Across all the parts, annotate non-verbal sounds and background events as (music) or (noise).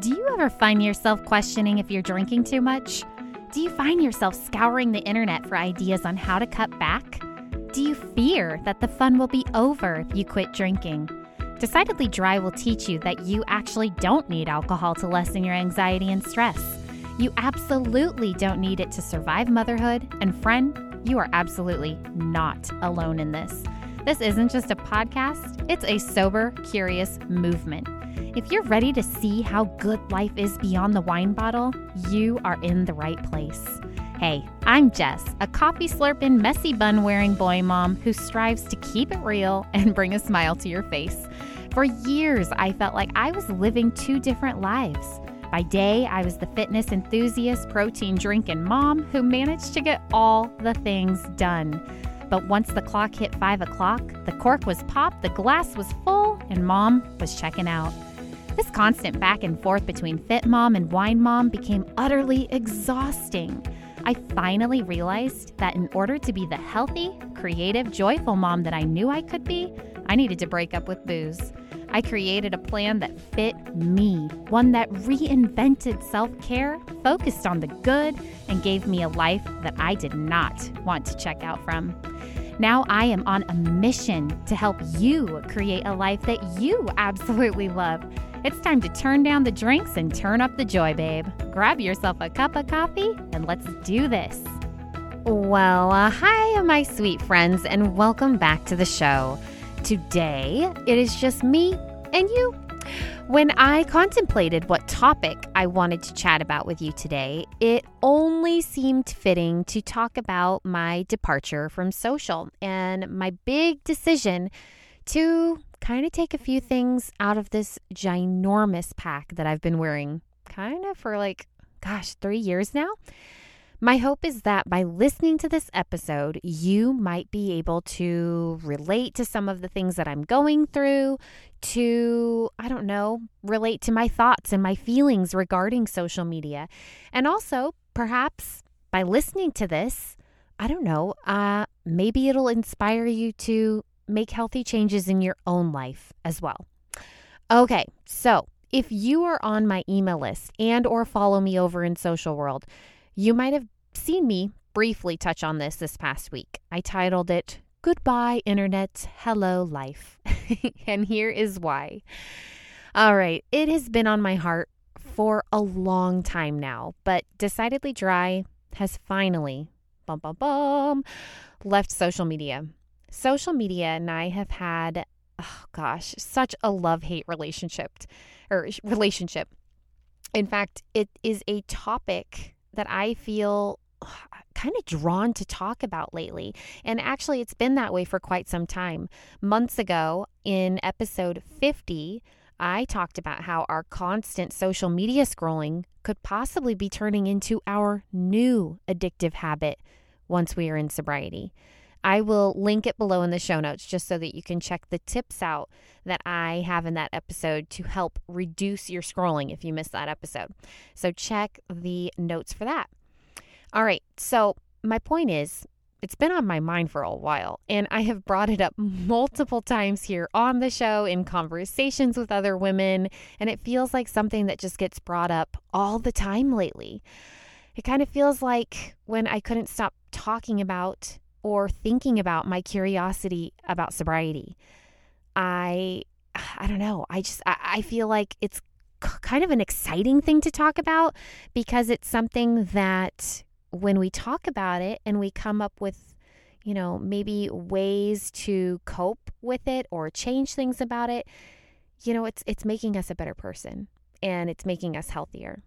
Do you ever find yourself questioning if you're drinking too much? Do you find yourself scouring the internet for ideas on how to cut back? Do you fear that the fun will be over if you quit drinking? Decidedly Dry will teach you that you actually don't need alcohol to lessen your anxiety and stress. You absolutely don't need it to survive motherhood, and friend, you are absolutely not alone in this. This isn't just a podcast, it's a sober, curious movement. If you're ready to see how good life is beyond the wine bottle, you are in the right place. Hey, I'm Jess, a coffee slurping, messy bun wearing boy mom who strives to keep it real and bring a smile to your face. For years, I felt like I was living two different lives. By day, I was the fitness enthusiast, protein drinking mom who managed to get all the things done. But once the clock hit five o'clock, the cork was popped, the glass was full, and mom was checking out. This constant back and forth between fit mom and wine mom became utterly exhausting. I finally realized that in order to be the healthy, creative, joyful mom that I knew I could be, I needed to break up with booze. I created a plan that fit me, one that reinvented self care, focused on the good, and gave me a life that I did not want to check out from. Now I am on a mission to help you create a life that you absolutely love. It's time to turn down the drinks and turn up the joy, babe. Grab yourself a cup of coffee and let's do this. Well, uh, hi, my sweet friends, and welcome back to the show. Today, it is just me and you. When I contemplated what topic I wanted to chat about with you today, it only seemed fitting to talk about my departure from social and my big decision to kind of take a few things out of this ginormous pack that I've been wearing kind of for like, gosh, three years now. My hope is that by listening to this episode, you might be able to relate to some of the things that I'm going through, to, I don't know, relate to my thoughts and my feelings regarding social media. And also, perhaps by listening to this, I don't know, uh, maybe it'll inspire you to make healthy changes in your own life as well. Okay, so if you are on my email list and or follow me over in social world, you might have seen me briefly touch on this this past week. I titled it Goodbye, Internet, Hello, Life. (laughs) and here is why. All right, it has been on my heart for a long time now, but Decidedly Dry has finally, bum bum bum, left social media. Social media and I have had, oh gosh, such a love hate relationship or relationship. In fact, it is a topic that I feel (sighs) kind of drawn to talk about lately. And actually, it's been that way for quite some time. Months ago, in episode 50, I talked about how our constant social media scrolling could possibly be turning into our new addictive habit once we are in sobriety. I will link it below in the show notes just so that you can check the tips out that I have in that episode to help reduce your scrolling if you missed that episode. So check the notes for that. All right. So, my point is, it's been on my mind for a while, and I have brought it up (laughs) multiple times here on the show in conversations with other women, and it feels like something that just gets brought up all the time lately. It kind of feels like when I couldn't stop talking about or thinking about my curiosity about sobriety. I I don't know. I just I, I feel like it's kind of an exciting thing to talk about because it's something that when we talk about it and we come up with, you know, maybe ways to cope with it or change things about it, you know, it's it's making us a better person and it's making us healthier.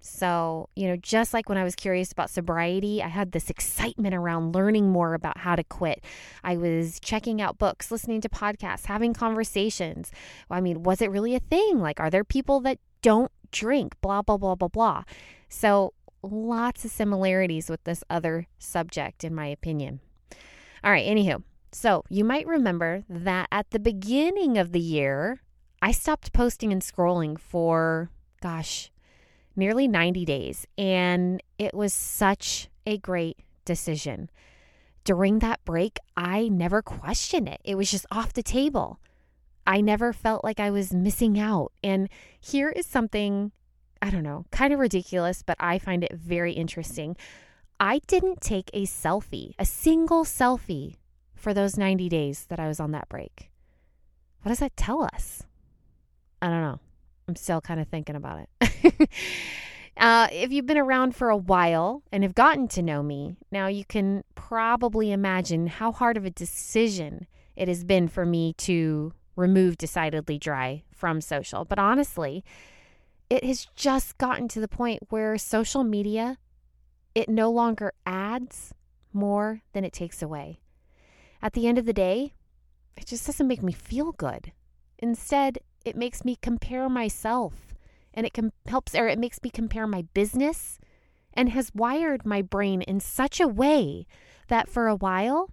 So, you know, just like when I was curious about sobriety, I had this excitement around learning more about how to quit. I was checking out books, listening to podcasts, having conversations. I mean, was it really a thing? Like, are there people that don't drink? Blah, blah, blah, blah, blah. So, lots of similarities with this other subject, in my opinion. All right, anywho, so you might remember that at the beginning of the year, I stopped posting and scrolling for, gosh, nearly 90 days. And it was such a great decision. During that break, I never questioned it, it was just off the table. I never felt like I was missing out. And here is something I don't know, kind of ridiculous, but I find it very interesting. I didn't take a selfie, a single selfie for those 90 days that I was on that break. What does that tell us? I don't know. I'm still kind of thinking about it. (laughs) uh, if you've been around for a while and have gotten to know me, now you can probably imagine how hard of a decision it has been for me to remove Decidedly Dry from social. But honestly, it has just gotten to the point where social media it no longer adds more than it takes away. At the end of the day, it just doesn't make me feel good. Instead, it makes me compare myself and it com- helps or it makes me compare my business and has wired my brain in such a way that for a while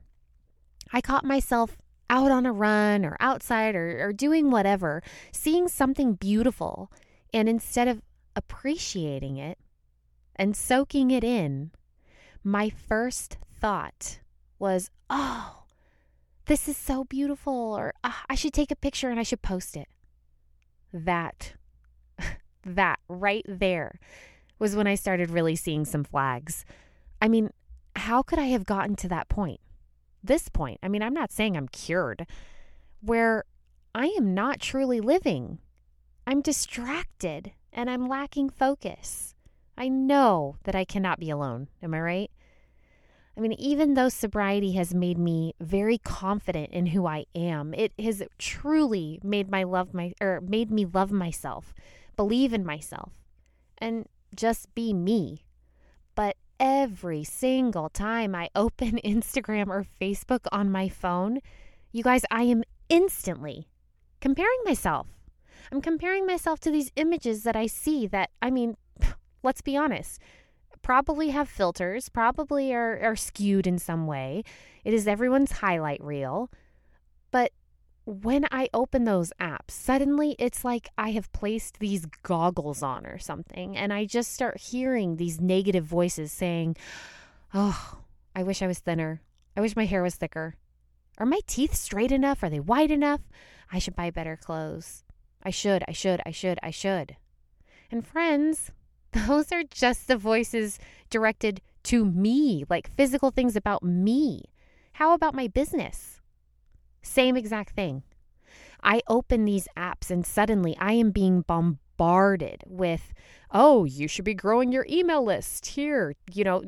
I caught myself out on a run or outside or, or doing whatever, seeing something beautiful, and instead of appreciating it and soaking it in, my first thought was, oh, this is so beautiful, or oh, I should take a picture and I should post it. That, (laughs) that right there was when I started really seeing some flags. I mean, how could I have gotten to that point? This point, I mean, I'm not saying I'm cured, where I am not truly living. I'm distracted and I'm lacking focus. I know that I cannot be alone. Am I right? I mean, even though sobriety has made me very confident in who I am, it has truly made my love my or made me love myself, believe in myself, and just be me. But every single time I open (laughs) Instagram or Facebook on my phone, you guys, I am instantly comparing myself. I'm comparing myself to these images that I see that I mean, let's be honest probably have filters, probably are, are skewed in some way. It is everyone's highlight reel. But when I open those apps, suddenly it's like I have placed these goggles on or something. And I just start hearing these negative voices saying, Oh, I wish I was thinner. I wish my hair was thicker. Are my teeth straight enough? Are they wide enough? I should buy better clothes. I should, I should, I should, I should. And friends, (laughs) those are just the voices directed to me, like physical things about me. How about my business? Same exact thing. I open these apps and suddenly I am being bombarded bombarded with, oh, you should be growing your email list here. You know,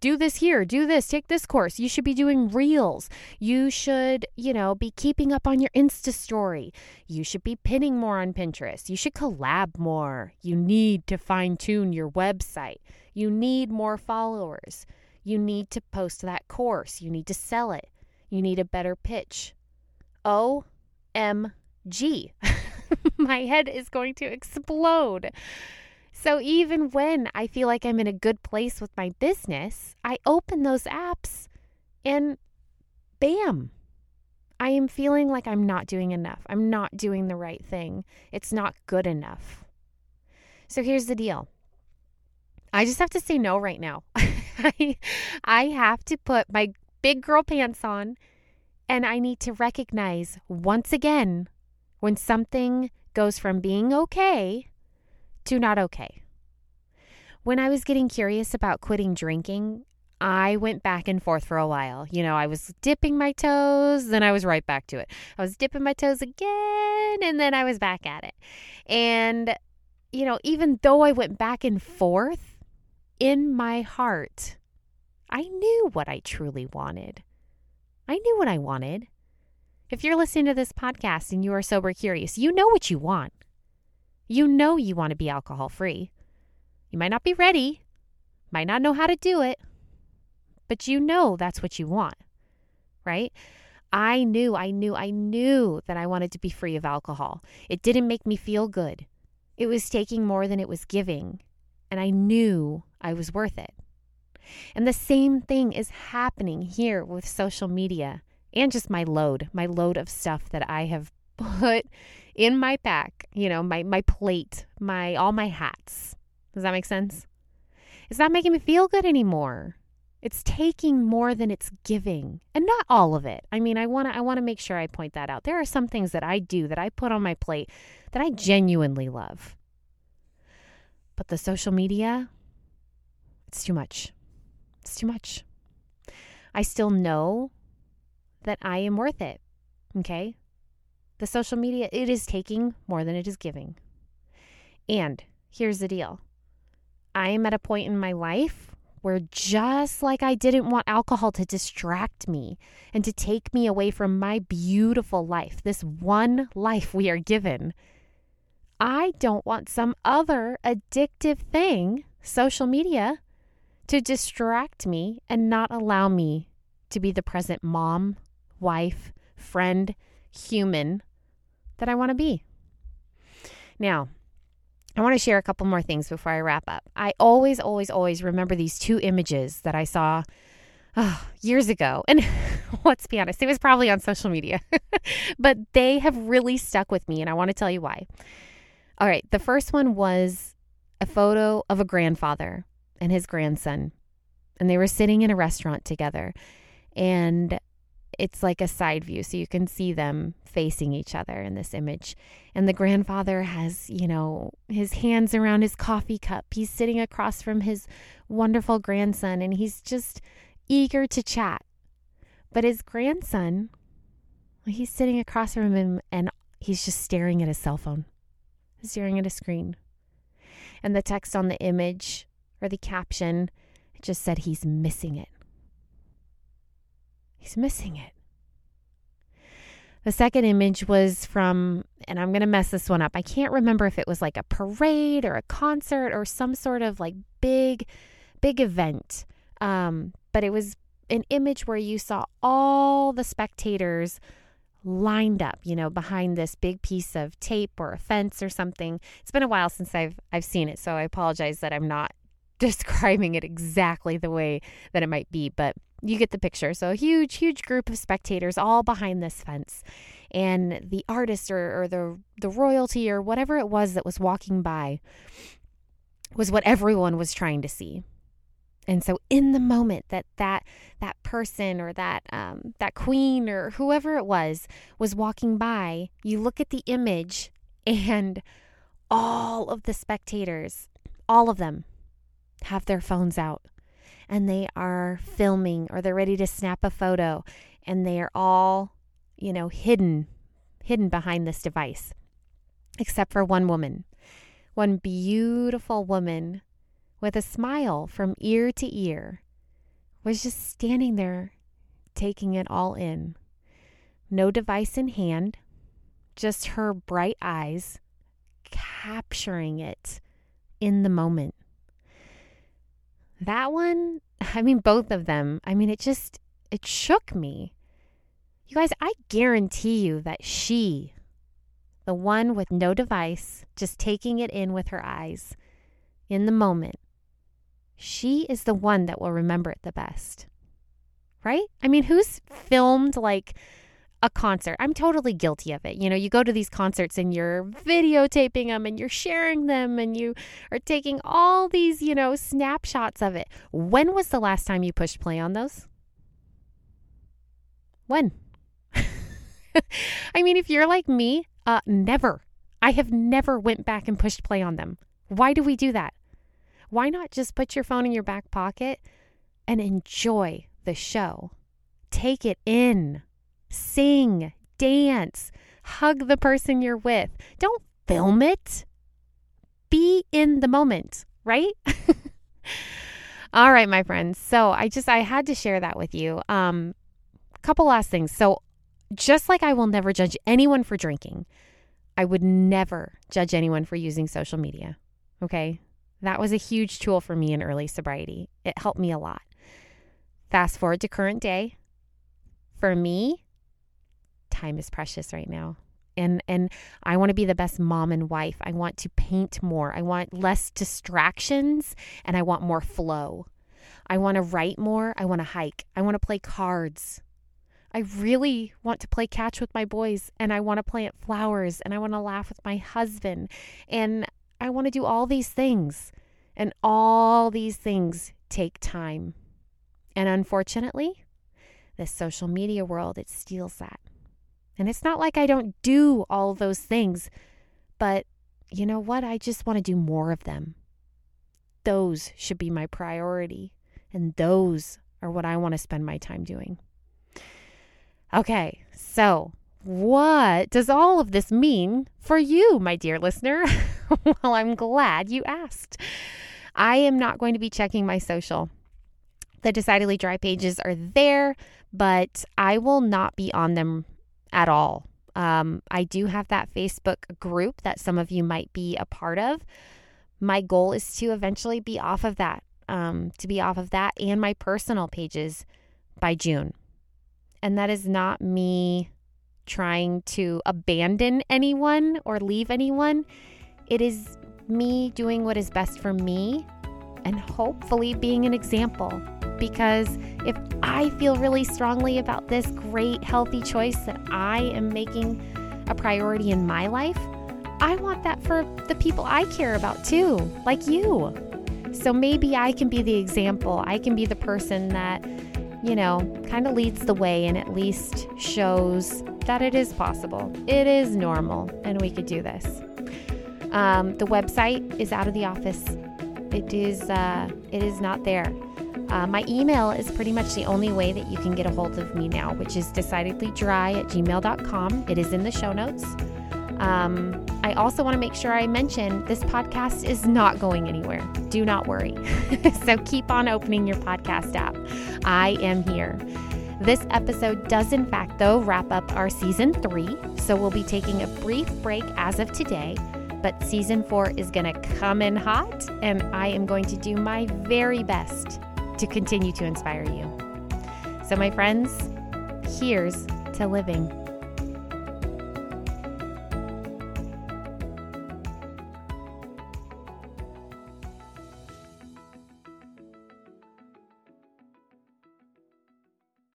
do this here, do this, take this course. You should be doing reels. You should, you know, be keeping up on your Insta story. You should be pinning more on Pinterest. You should collab more. You need to fine tune your website. You need more followers. You need to post that course. You need to sell it. You need a better pitch. OMG. (laughs) my head is going to explode. So even when I feel like I'm in a good place with my business, I open those apps and bam, I am feeling like I'm not doing enough. I'm not doing the right thing. It's not good enough. So here's the deal I just have to say no right now. (laughs) I, I have to put my big girl pants on and I need to recognize once again when something goes from being okay to not okay. When I was getting curious about quitting drinking, I went back and forth for a while. You know, I was dipping my toes, then I was right back to it. I was dipping my toes again, and then I was back at it. And, you know, even though I went back and forth, in my heart, I knew what I truly wanted. I knew what I wanted. If you're listening to this podcast and you are sober curious, you know what you want. You know you want to be alcohol free. You might not be ready, might not know how to do it, but you know that's what you want, right? I knew, I knew, I knew that I wanted to be free of alcohol. It didn't make me feel good. It was taking more than it was giving, and I knew I was worth it. And the same thing is happening here with social media and just my load, my load of stuff that I have (laughs) put in my pack, you know, my my plate, my all my hats. Does that make sense? It's not making me feel good anymore. It's taking more than it's giving. And not all of it. I mean, I want to I want to make sure I point that out. There are some things that I do that I put on my plate that I genuinely love. But the social media, it's too much. It's too much. I still know that I am worth it. Okay? The social media, it is taking more than it is giving. And here's the deal I am at a point in my life where just like I didn't want alcohol to distract me and to take me away from my beautiful life, this one life we are given, I don't want some other addictive thing, social media, to distract me and not allow me to be the present mom, wife, friend, human that I want to be. Now, I want to share a couple more things before I wrap up. I always, always, always remember these two images that I saw oh, years ago. And (laughs) let's be honest, it was probably on social media, (laughs) but they have really stuck with me. And I want to tell you why. All right. The first one was a photo of a grandfather and his grandson. And they were sitting in a restaurant together. And it's like a side view so you can see them facing each other in this image. And the grandfather has you know his hands around his coffee cup. He's sitting across from his wonderful grandson and he's just eager to chat. But his grandson he's sitting across from him and he's just staring at his cell phone staring at a screen. And the text on the image or the caption just said he's missing it He's missing it. The second image was from, and I'm going to mess this one up. I can't remember if it was like a parade or a concert or some sort of like big, big event. Um, but it was an image where you saw all the spectators lined up, you know, behind this big piece of tape or a fence or something. It's been a while since I've I've seen it, so I apologize that I'm not (laughs) describing it exactly the way that it might be, but you get the picture. So a huge, huge group of spectators all behind this fence. And the artist or, or the the royalty or whatever it was that was walking by was what everyone was trying to see. And so in the moment that that that person or that um, that queen or whoever it was was walking by, you look at the image and all of the spectators, all of them have their phones out and they are filming or they're ready to snap a photo and they are all, you know, hidden hidden behind this device. Except for one woman. One beautiful woman with a smile from ear to ear was just standing there taking it all in. No device in hand, just her bright eyes capturing it in the moment. That one, I mean, both of them, I mean, it just, it shook me. You guys, I guarantee you that she, the one with no device, just taking it in with her eyes in the moment, she is the one that will remember it the best. Right? I mean, who's filmed like a concert. I'm totally guilty of it. You know, you go to these concerts and you're videotaping them and you're sharing them and you are taking all these, you know, snapshots of it. When was the last time you pushed play on those? When? (laughs) I mean, if you're like me, uh never. I have never went back and pushed play on them. Why do we do that? Why not just put your phone in your back pocket and enjoy the show? Take it in sing, dance, hug the person you're with. Don't film it. Be in the moment, right? (laughs) All right, my friends. So I just I had to share that with you. Um couple last things. So just like I will never judge anyone for drinking, I would never judge anyone for using social media. Okay? That was a huge tool for me in early sobriety. It helped me a lot. Fast forward to current day. For me, time is precious right now. And and I want to be the best mom and wife. I want to paint more. I want less distractions and I want more flow. I want to write more. I want to hike. I want to play cards. I really want to play catch with my boys and I want to plant flowers and I want to laugh with my husband and I want to do all these things. And all these things take time. And unfortunately, this social media world, it steals that. And it's not like I don't do all those things, but you know what? I just want to do more of them. those should be my priority. And those are what I want to spend my time doing. Okay, so what does all of this mean for you, my dear listener? (laughs) well, I'm glad you asked. I am not going to be checking my social. The decidedly dry pages are there, but I will not be on them at all. Um, I do have that Facebook group that some of you might be a part of. My goal is to eventually be off of that, um, to be off of that and my personal pages by June. And that is not me trying to abandon anyone or leave anyone. It is me doing what is best for me and hopefully being an example. Because if I feel really strongly about this great, healthy choice that I am making a priority in my life, I want that for the people I care about too, like you. So maybe I can be the example. I can be the person that, you know, kind of leads the way and at least shows that it is possible. It is normal and we could do this. Um, the website is out of the office. It is uh, it is not there. Uh, my email is pretty much the only way that you can get a hold of me now, which is decidedlydry at gmail.com. It is in the show notes. Um, I also want to make sure I mention this podcast is not going anywhere. Do not worry. (laughs) so keep on opening your podcast app. I am here. This episode does, in fact, though, wrap up our season three. So we'll be taking a brief break as of today but season four is going to come in hot, and I am going to do my very best to continue to inspire you. So, my friends, here's to living.